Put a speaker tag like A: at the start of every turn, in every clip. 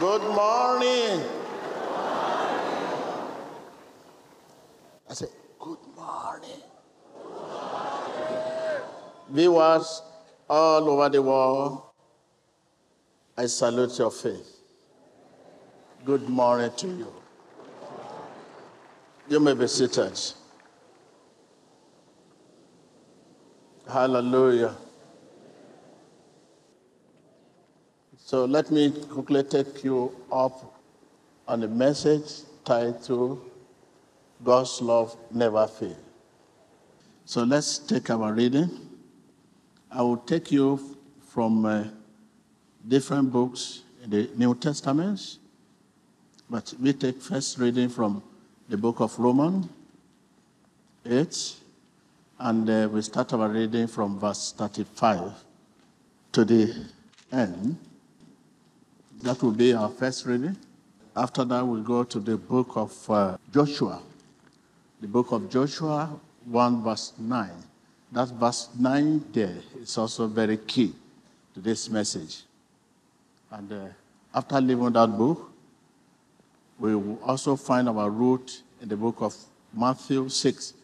A: Good morning. I say, Good morning. Viewers all over the world, I salute your faith. Good morning to you. You may be seated. Hallelujah. So let me quickly take you up on a message titled God's Love Never Fails. So let's take our reading. I will take you from uh, different books in the New Testament, but we take first reading from the book of Romans 8, and uh, we start our reading from verse 35 to the end. That will be our first reading. After that, we'll go to the book of uh, Joshua. The book of Joshua 1, verse 9. That verse 9 there is also very key to this message. And uh, after leaving that book, we will also find our root in the book of Matthew 6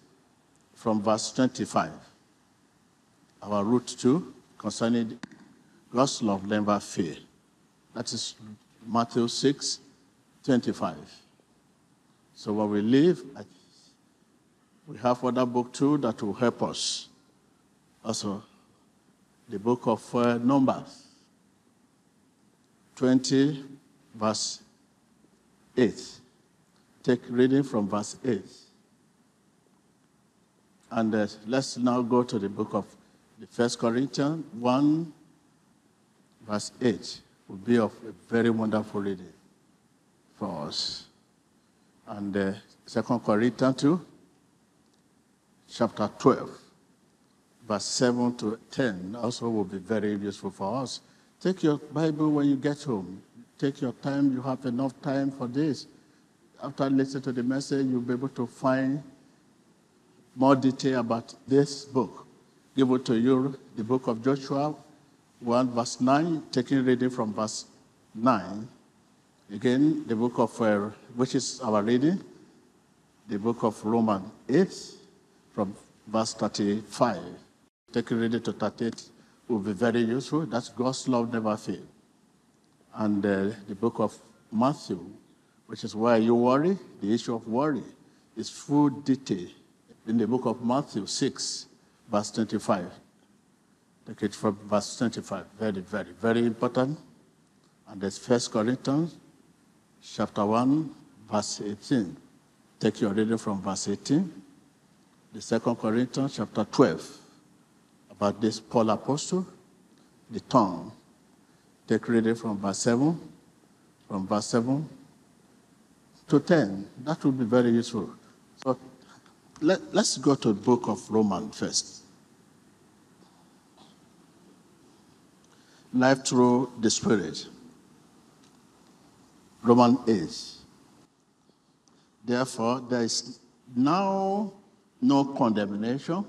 A: from verse 25. Our root too concerning God's love never fail. That is Matthew 6, 25. So when we leave, we have other book too that will help us. Also, the book of uh, Numbers, 20, verse 8. Take reading from verse 8. And uh, let's now go to the book of the First Corinthians 1, verse 8 will be of a very wonderful reading for us. And uh, Second Corinthians 2, chapter 12, verse 7 to 10 also will be very useful for us. Take your Bible when you get home. Take your time. You have enough time for this. After listening to the message, you'll be able to find more detail about this book. Give it to you, the book of Joshua, 1 verse 9, taking reading from verse 9. Again, the book of, uh, which is our reading, the book of Romans 8, from verse 35. Taking reading to 38 will be very useful. That's God's love never fails. And uh, the book of Matthew, which is why you worry, the issue of worry, is full detail in the book of Matthew 6, verse 25. Take it from verse 25. Very, very, very important. And there's First Corinthians chapter 1, verse 18. Take your reading from verse 18. The Second Corinthians chapter 12. About this Paul Apostle, the tongue. Take reading from verse 7. From verse 7 to 10. That would be very useful. So let, let's go to the book of Romans first. Life through the Spirit. Roman 8. Therefore, there is now no condemnation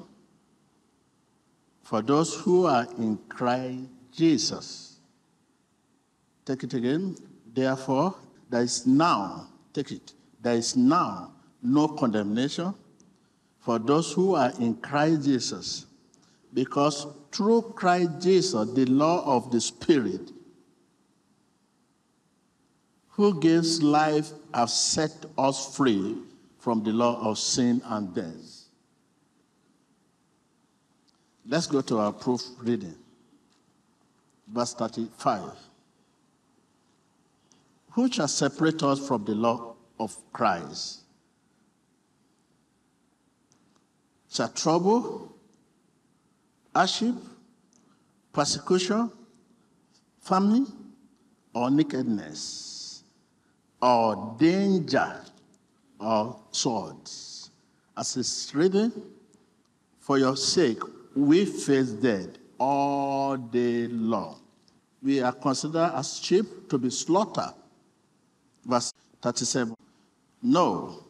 A: for those who are in Christ Jesus. Take it again. Therefore, there is now, take it, there is now no condemnation for those who are in Christ Jesus. Because through Christ Jesus, the law of the Spirit, who gives life, has set us free from the law of sin and death. Let's go to our proof reading. Verse 35. Who shall separate us from the law of Christ? Shall trouble, hardship, persecution, famine, or nakedness, or danger, or swords. As it's written, for your sake we face death all day long. We are considered as sheep to be slaughtered. Verse 37. No,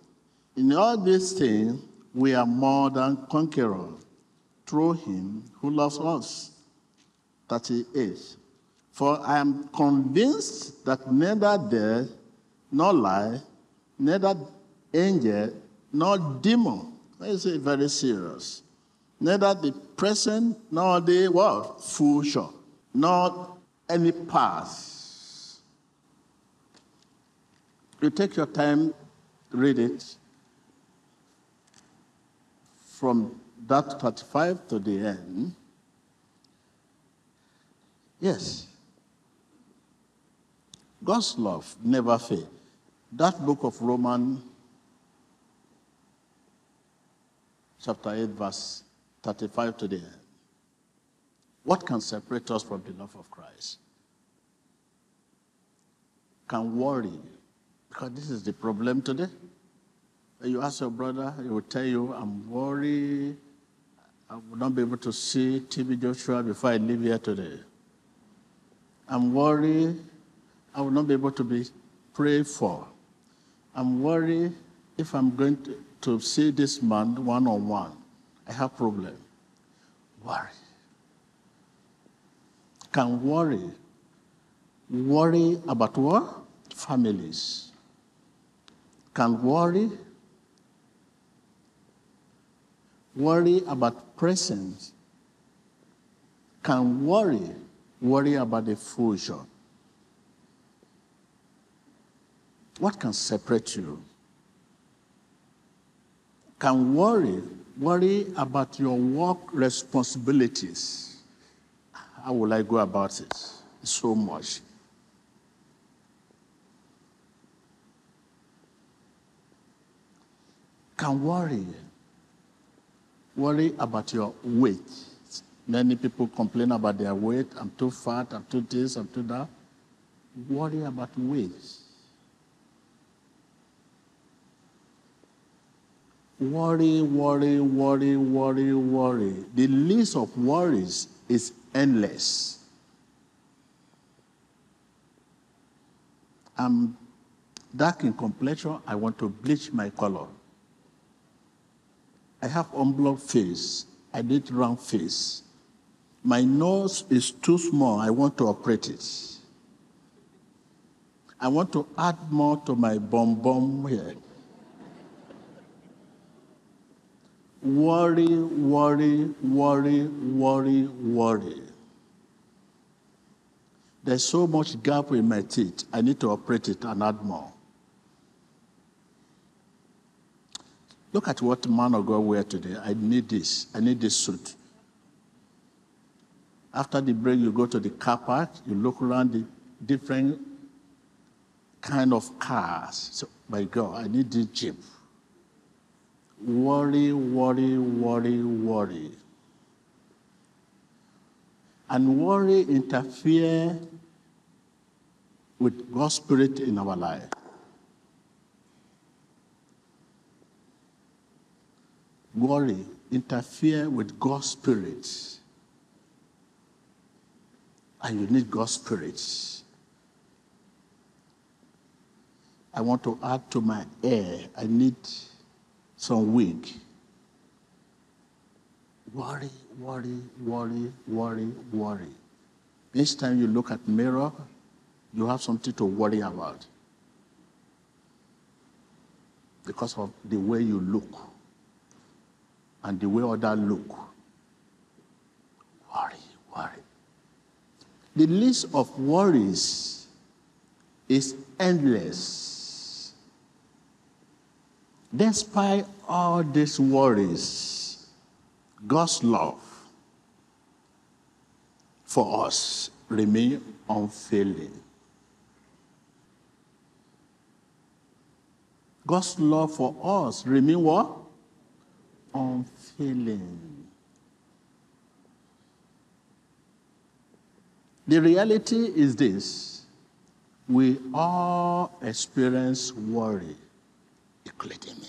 A: in all these things we are more than conquerors through him who loves us. 38. For I am convinced that neither death, nor life, neither angel, nor demon, is very serious, neither the present, nor the what? Future, nor any past. You take your time, read it from that 35 to the end. Yes. God's love never fails. That book of Romans, chapter 8, verse 35 to the end. What can separate us from the love of Christ? Can worry, because this is the problem today. You ask your brother, he will tell you, I'm worried. I will not be able to see TB Joshua before I leave here today. I'm worried I will not be able to be prayed for. I'm worried if I'm going to, to see this man one on one. I have problem. Worry. Can worry. Worry about what? Families. Can worry. Worry about presence. Can worry. Worry about the future. What can separate you? Can worry, worry about your work responsibilities. How will I go about it? So much. Can worry, worry about your weight. Many people complain about their weight. I'm too fat, I'm too this, I'm too that. Worry about weight. Worry, worry, worry, worry, worry. The list of worries is endless. I'm dark in complexion. I want to bleach my color. I have unblocked face. I need round face. My nose is too small. I want to operate it. I want to add more to my bum bum here. Worry, worry, worry, worry, worry. There's so much gap in my teeth. I need to operate it and add more. Look at what man of God wear today. I need this. I need this suit. After the break, you go to the car park. You look around the different kind of cars. So, my God, I need this jeep. Worry, worry, worry, worry. And worry interfere with God's Spirit in our life. Worry interfere with God's Spirit. And you need God's Spirit. I want to add to my air. I need some wig. Worry, worry, worry, worry, worry. Each time you look at mirror, you have something to worry about because of the way you look and the way others look. Worry, worry. The list of worries is endless. Despite all these worries, God's love for us remains unfailing. God's love for us remain what? Unfailing. The reality is this. We all experience worry including me.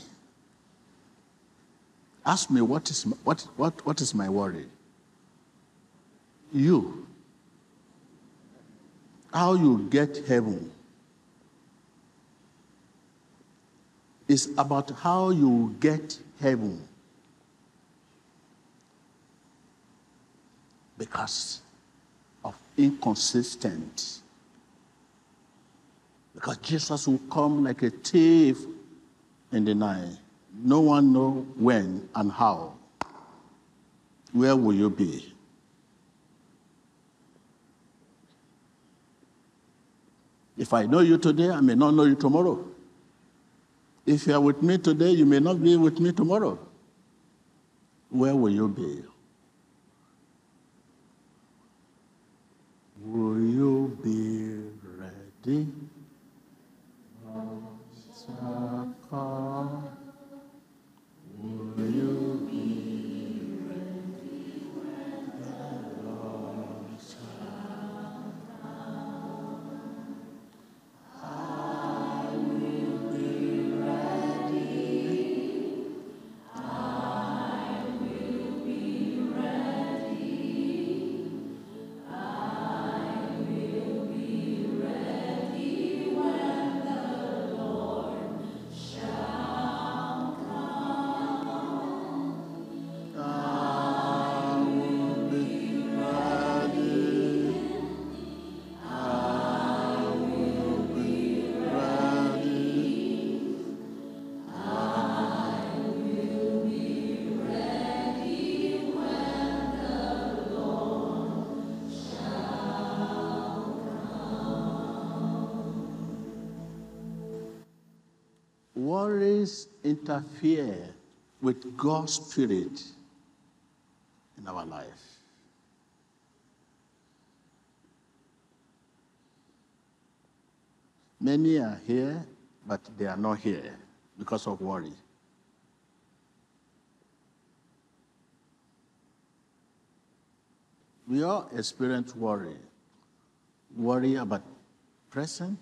A: Ask me what is my, what, what, what is my worry? You. How you get heaven is about how you get heaven. Because of inconsistent. Because Jesus will come like a thief in the night. No one know when and how. Where will you be? If I know you today, I may not know you tomorrow. If you are with me today, you may not be with me tomorrow. Where will you be? Will you be ready? Interfere with God's Spirit in our life. Many are here, but they are not here because of worry. We all experience worry. Worry about present,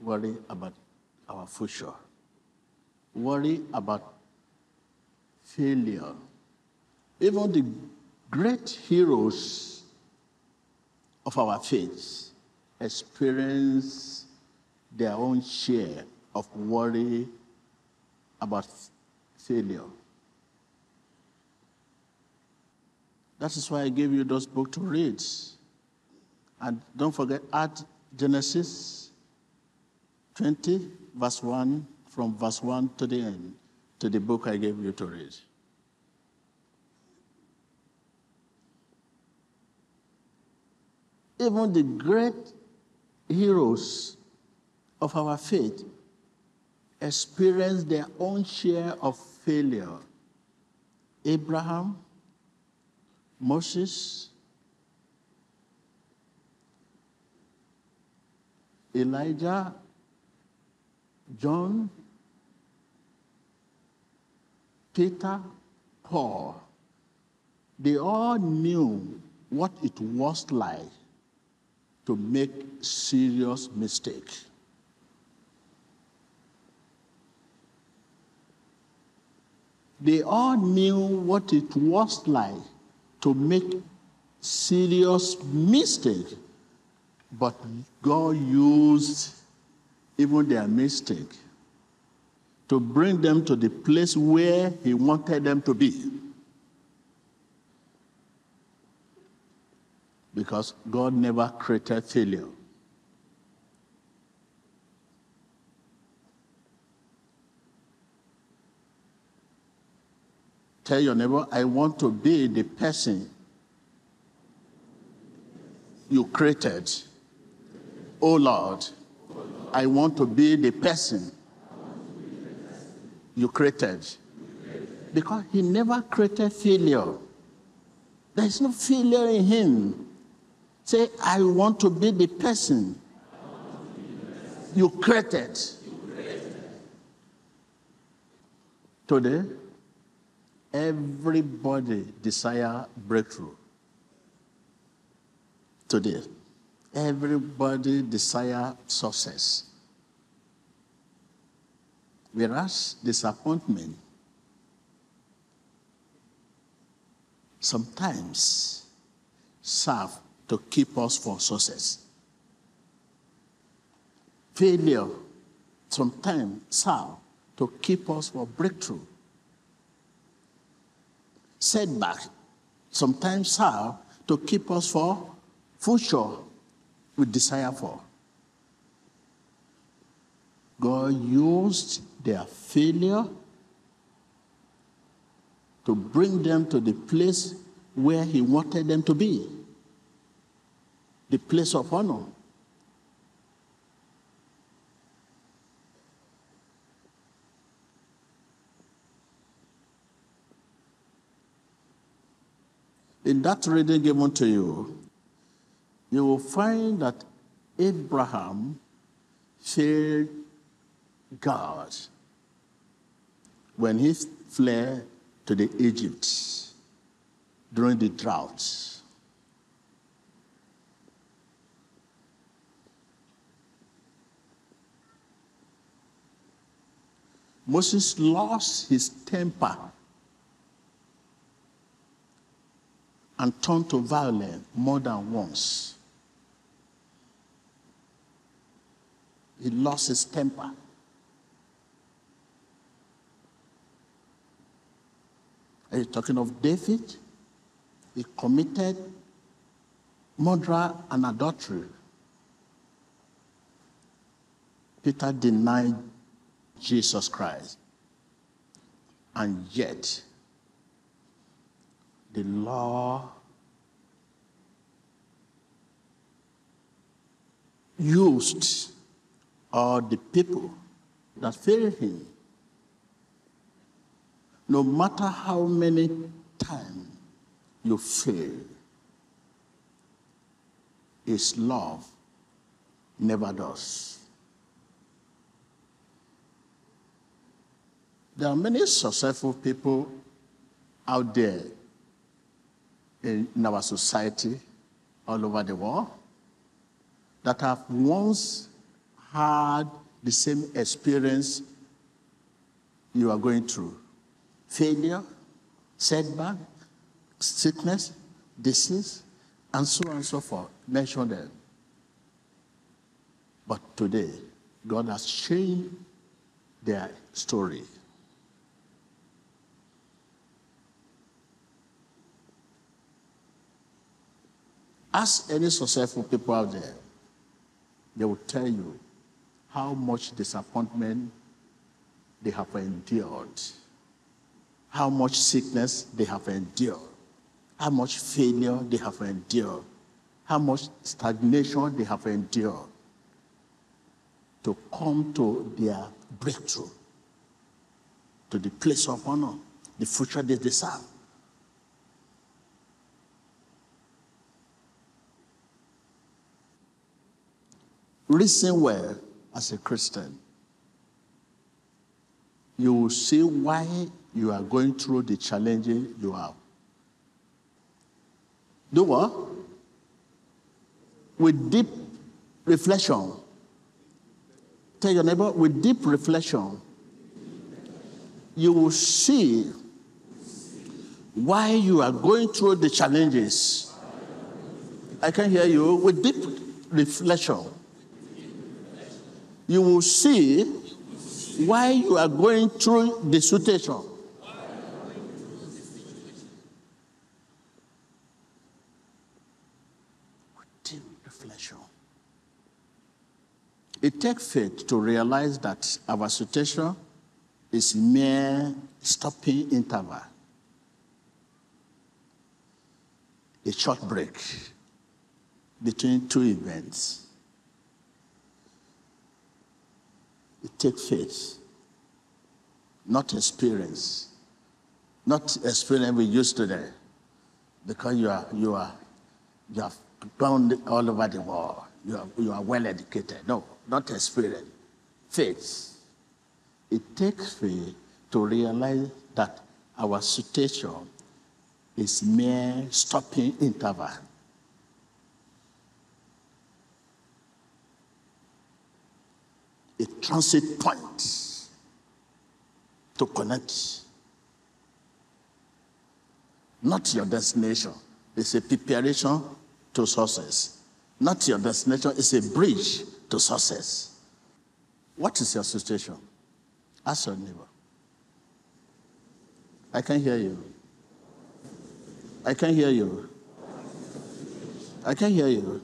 A: worry about our future, worry about failure. Even the great heroes of our faith experience their own share of worry about failure. That is why I gave you those books to read. And don't forget, add Genesis 20, verse 1, from verse 1 to the end, to the book I gave you to read. Even the great heroes of our faith experienced their own share of failure. Abraham, Moses, Elijah, John, Peter, Paul, they all knew what it was like to make serious mistake. They all knew what it was like to make serious mistake, but God used even their mistake to bring them to the place where He wanted them to be. Because God never created failure. Tell your neighbor, I want to be the person you created. Oh Lord, I want to be the person you created. Because he never created failure. There is no failure in him. Say, I want to be the person you created. Today, everybody desire breakthrough. Today, everybody desire success. Whereas disappointment sometimes serve to keep us from success. Failure sometimes serve to keep us from breakthrough. Setback sometimes serve to keep us for, future we desire for. God used their failure to bring them to the place where He wanted them to be the place of honor. In that reading given to you, you will find that Abraham feared God when he fled to the Egypt during the drought. Moses lost his temper and turned to violence more than once. He lost his temper. Are you talking of David? He committed murder and adultery. Peter denied Jesus Christ. And yet, the law used all the people that failed him. No matter how many times you fail, his love never does. There are many successful people out there in, in our society, all over the world, that have once had the same experience you are going through failure, setback, sickness, disease, and so on and so forth. Mention them. But today, God has changed their story. Ask any successful people out there, they will tell you how much disappointment they have endured, how much sickness they have endured, how much failure they have endured, how much stagnation they have endured to come to their breakthrough, to the place of honor, the future they deserve. Listen well as a Christian. You will see why you are going through the challenges you have. Do what? With deep reflection. Tell your neighbor, with deep reflection, you will see why you are going through the challenges. I can hear you. With deep reflection, you will see why you are going through the situation. Deep reflection. It takes faith to realize that our situation is mere stopping interval, a short break between two events. It takes faith, not experience. Not experience we used today. Because you are you are you have gone all over the world. You are you are well educated. No, not experience. Faith. It takes faith to realize that our situation is mere stopping interval. a transit point to connect. Not your destination. It's a preparation to success. Not your destination, it's a bridge to success. What is your situation? Ask your neighbor. I can hear you. I can hear you. I can hear you.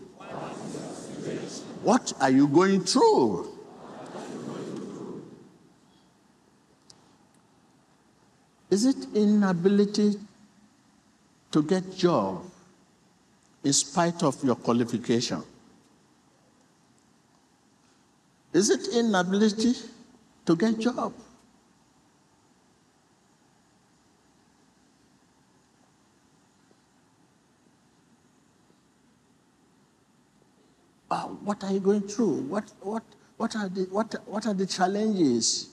A: What are you going through? Is it inability to get job in spite of your qualification? Is it inability to get job? What are you going through? What, what, what, are the, what, what are the challenges?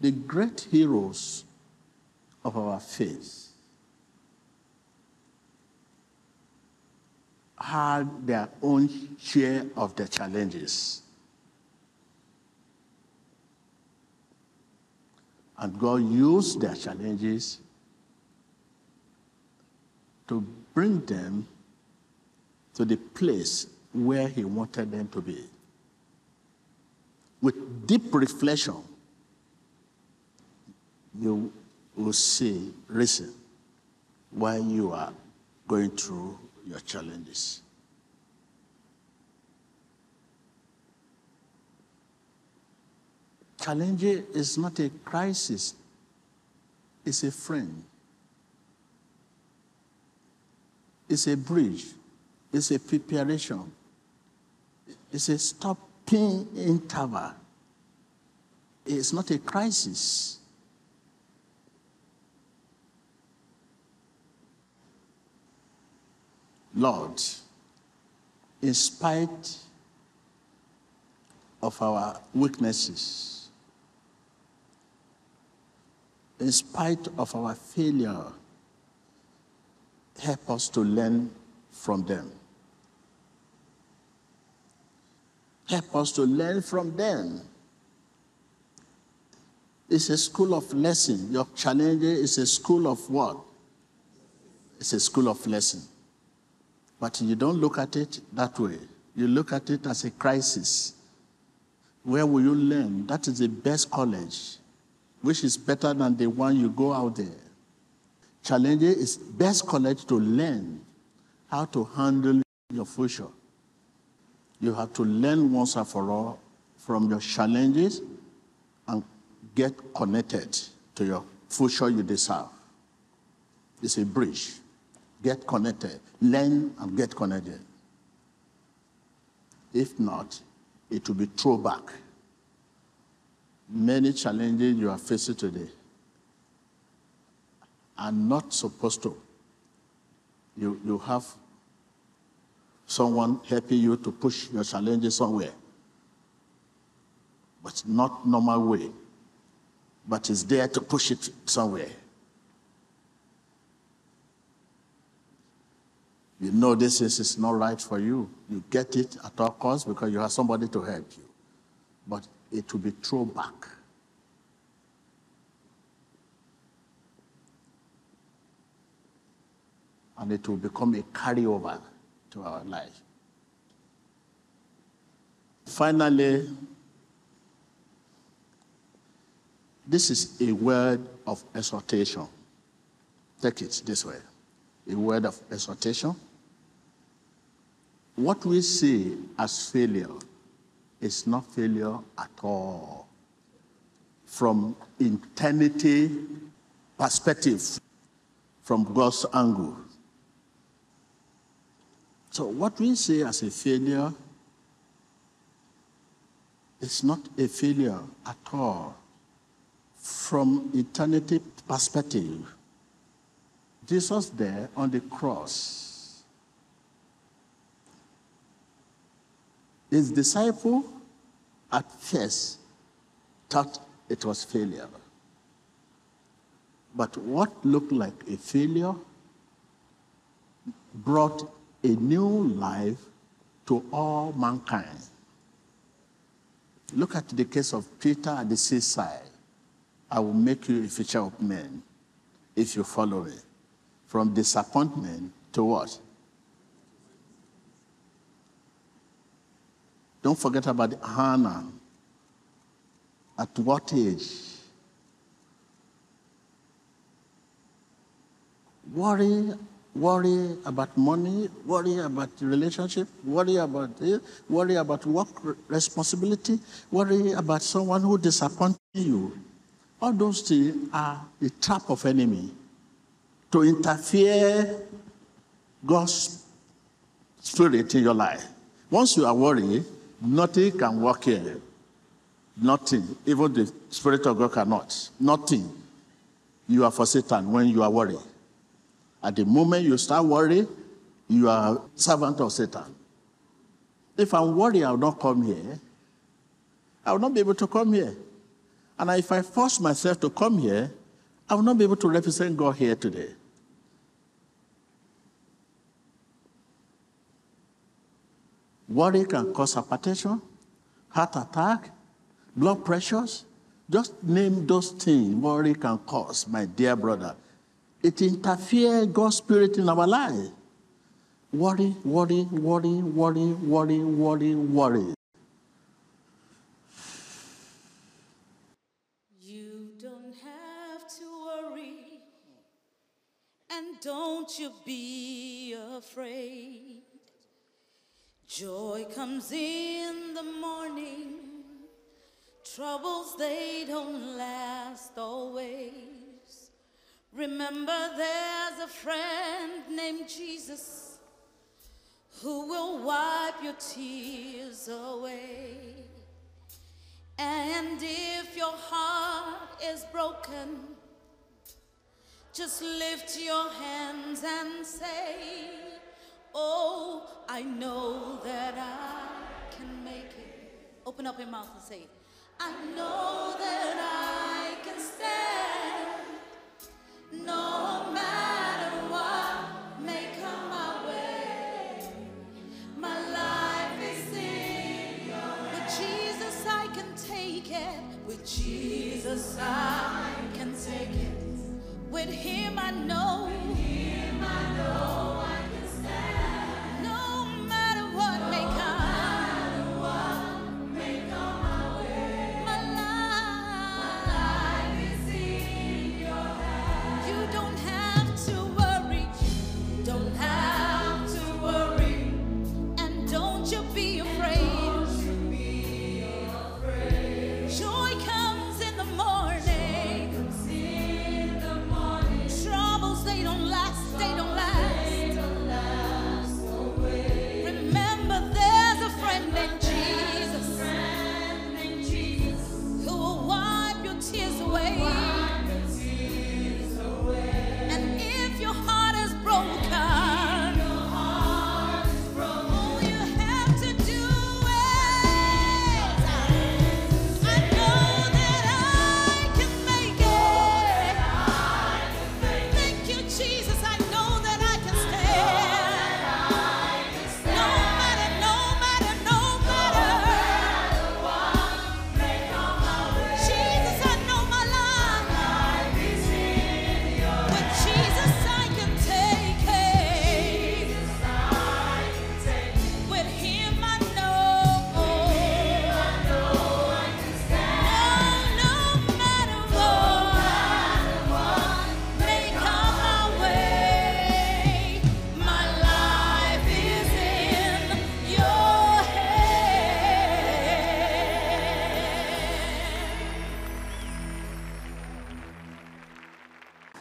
A: The great heroes of our faith had their own share of the challenges. And God used their challenges to bring them to the place where He wanted them to be. With deep reflection, you will see reason why you are going through your challenges. Challenge is not a crisis, it's a friend. It's a bridge. It's a preparation. It's a stopping interval. It's not a crisis. Lord, in spite of our weaknesses, in spite of our failure, help us to learn from them. Help us to learn from them. It's a school of lesson. Your challenge is a school of what? It's a school of lesson. But you don't look at it that way. You look at it as a crisis. Where will you learn? That is the best college, which is better than the one you go out there. Challenge is best college to learn how to handle your future. You have to learn once and for all from your challenges and get connected to your future you deserve. It's a bridge. Get connected. Learn and get connected. If not, it will be throwback. Many challenges you are facing today are not supposed to. You, you have someone helping you to push your challenges somewhere. But not normal way. But it's there to push it somewhere. You know this is, is not right for you. You get it at all costs because you have somebody to help you. But it will be thrown back. And it will become a carryover to our life. Finally, this is a word of exhortation. Take it this way a word of exhortation. What we see as failure is not failure at all. From eternity perspective, from God's angle. So, what we see as a failure is not a failure at all. From eternity perspective, Jesus there on the cross, his disciple at first thought it was failure. But what looked like a failure brought a new life to all mankind. Look at the case of Peter at the seaside. I will make you a fisher of men if you follow me. From disappointment to what? Don't forget about Hannah. At what age? Worry worry about money, worry about relationship, worry about it, worry about work responsibility, worry about someone who disappointed you. All those things are a trap of enemy to interfere God's spirit in your life. Once you are worried, nothing can work here. Nothing. Even the Spirit of God cannot. Nothing. You are for Satan when you are worried. At the moment you start worrying, you are servant of Satan. If I'm worried, I will not come here. I will not be able to come here. And if I force myself to come here, I will not be able to represent God here today. Worry can cause hypertension, heart attack, blood pressures. Just name those things worry can cause, my dear brother. It interferes God's spirit in our life. Worry, worry, worry, worry, worry, worry, worry.
B: You don't have to worry, and don't you be afraid. Joy comes in the morning, troubles they don't last always. Remember, there's a friend named Jesus who will wipe your tears away. And if your heart is broken, just lift your hands and say, Oh, I know that I can make it. Open up your mouth and say, I know that I can stand. No matter what may come my way, my life is in your hands. With Jesus I can take it. With Jesus I can take it. With Him I know.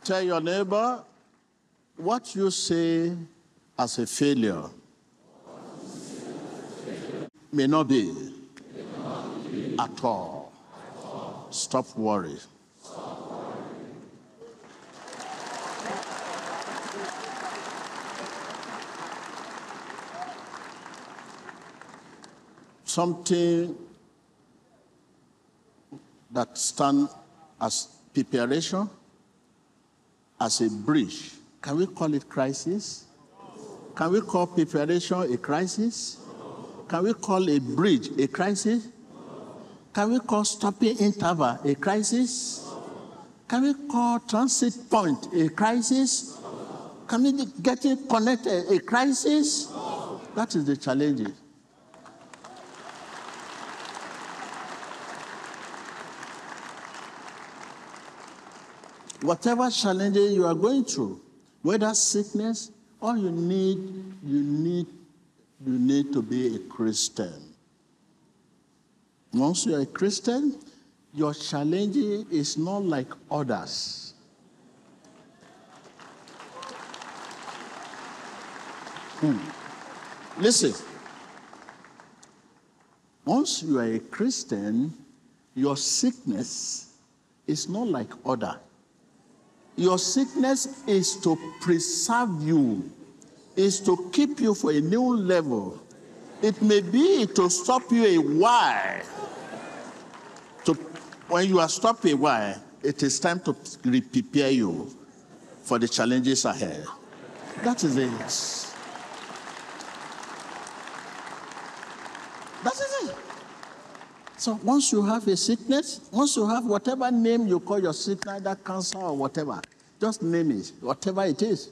A: Tell your neighbor what you say as a failure may not be at all. Stop worrying. Something that stand as preparation as a bridge. Can we call it crisis? Can we call preparation a crisis? Can we call a bridge a crisis? Can we call stopping interval a crisis? Can we call transit point a crisis? Can we get it connected a crisis? That is the challenge. Whatever challenges you are going through, whether sickness, All you need, you need, you need to be a Christian. Once you're a Christian, your challenge is not like others. Hmm. Listen. Once you are a Christian, your sickness is not like other. Your sickness is to preserve you, is to keep you for a new level. It may be to stop you a while. To, when you are stopped a while, it is time to prepare you for the challenges ahead. That is it. That is it. So once you have a sickness, once you have whatever name you call your sickness, that cancer or whatever, just name it, whatever it is.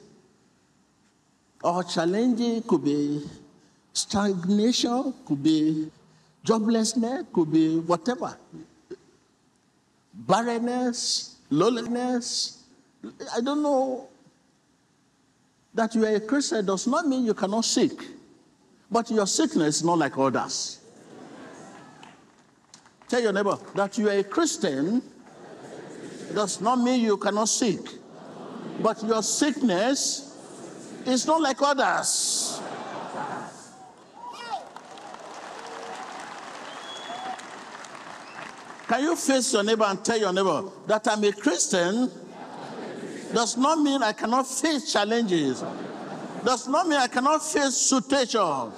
A: Or challenging could be stagnation, could be joblessness, could be whatever. Barrenness, loneliness. I don't know. That you are a Christian does not mean you cannot sick. But your sickness is not like others. Tell your neighbor that you are a Christian does not mean you cannot sick. But your sickness is not like others. Can you face your neighbor and tell your neighbor that I'm a Christian does not mean I cannot face challenges, does not mean I cannot face situations.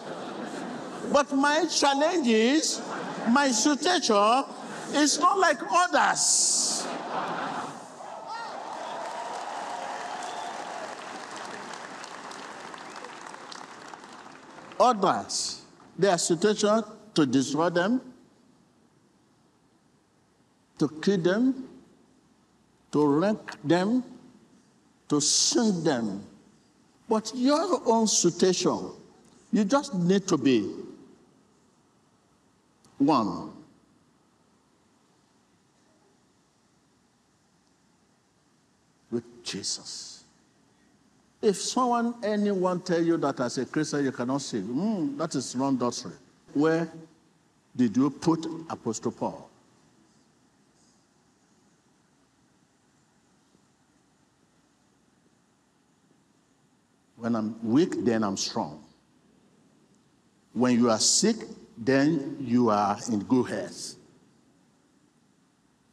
A: But my challenges, my situation is not like others. Others, their situation to destroy them, to kill them, to wreck them, to sink them. But your own situation, you just need to be one. With Jesus. If someone, anyone tell you that as a Christian you cannot sin, mm, that is wrong doctrine. Where did you put Apostle Paul? When I'm weak, then I'm strong. When you are sick, then you are in good health.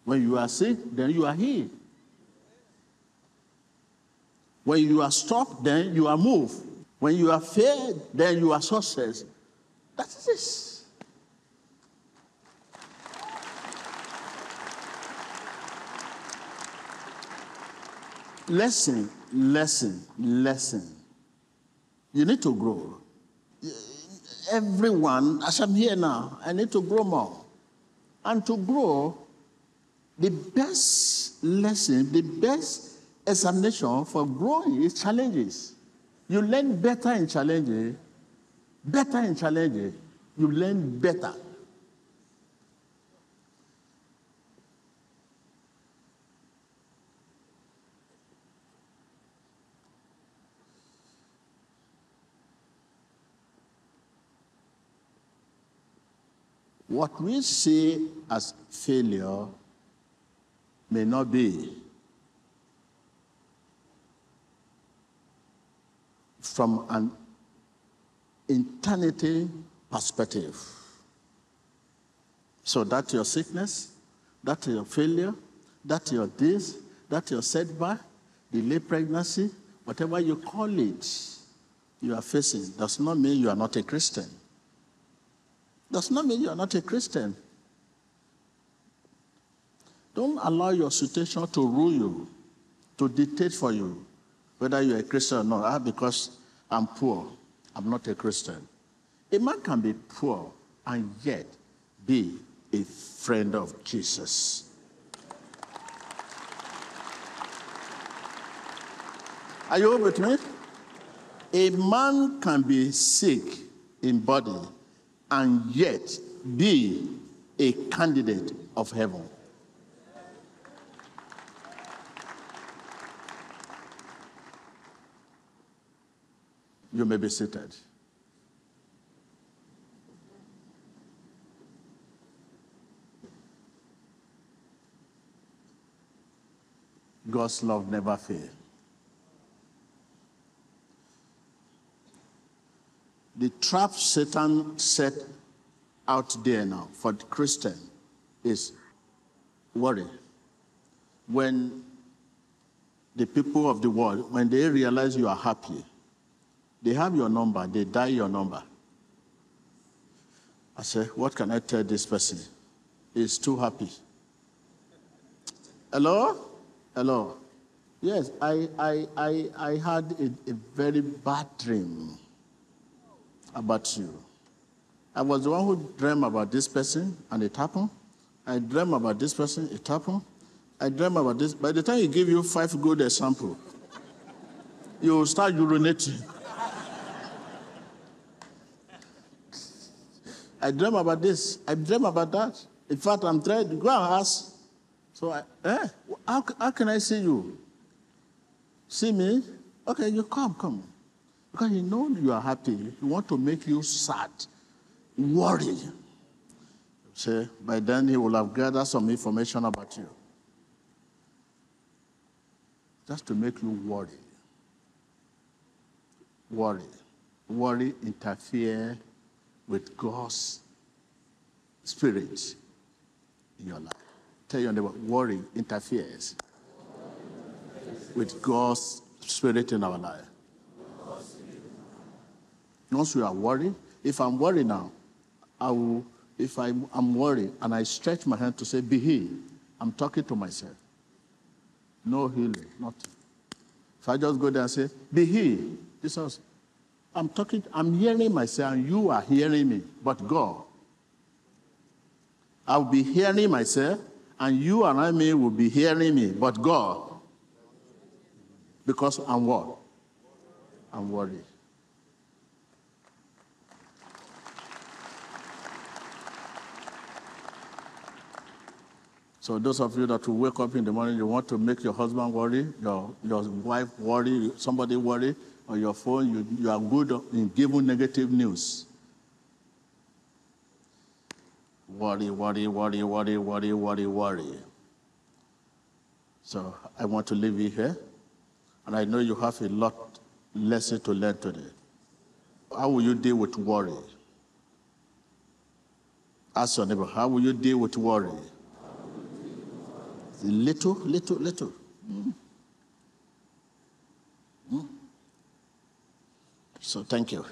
A: When you are sick, then you are healed. When you are stopped, then you are moved. When you are failed, then you are success. That is this. Lesson, lesson, lesson. You need to grow. Everyone, as I'm here now, I need to grow more. And to grow, the best lesson, the best examination for growing is challenges. You learn better in challenges, better in challenges, you learn better. What we see as failure may not be. From an eternity perspective. So that's your sickness, that's your failure, that's your this, that's your setback, delayed pregnancy, whatever you call it, you are facing does not mean you are not a Christian does not mean you are not a Christian. Don't allow your situation to rule you, to dictate for you whether you're a Christian or not. Ah, because I'm poor, I'm not a Christian. A man can be poor and yet be a friend of Jesus. Are you with me? A man can be sick in body and yet be a candidate of heaven. You may be seated. God's love never fails. The trap Satan set out there now for the Christian is worry. When the people of the world, when they realize you are happy, they have your number, they dial your number. I say, what can I tell this person? He's too happy. Hello? Hello. Yes, I, I, I, I had a, a very bad dream about you. I was the one who dreamed about this person, and it happened. I dreamed about this person, it happened. I dreamed about this. By the time he give you five good examples, you start urinating. I dream about this. I dream about that. In fact, I'm trying to go and ask. So, I, eh, how, how can I see you? See me? Okay, you come, come. Because he knows you are happy. He want to make you sad, worry. Say, by then he will have gathered some information about you. Just to make you worry. Worry. Worry interfere with God's spirit in your life. Tell your neighbor, worry interferes with God's spirit in our life. Once we are worried, if I'm worried now, I will, if I'm, I'm worried and I stretch my hand to say, be healed, I'm talking to myself. No healing, nothing. If I just go there and say, be healed, Jesus, I'm talking, I'm hearing myself and you are hearing me, but God. I'll be hearing myself and you and I may will be hearing me, but God. Because I'm what? I'm worried. So those of you that will wake up in the morning, you want to make your husband worry, your, your wife worry, somebody worry on your phone, you, you are good in giving negative news. Worry, worry, worry, worry, worry, worry, worry. So I want to leave you here. And I know you have a lot lesson to learn today. How will you deal with worry? Ask your neighbor, how will you deal with worry? Little, little, little. Mm. Mm. So thank you.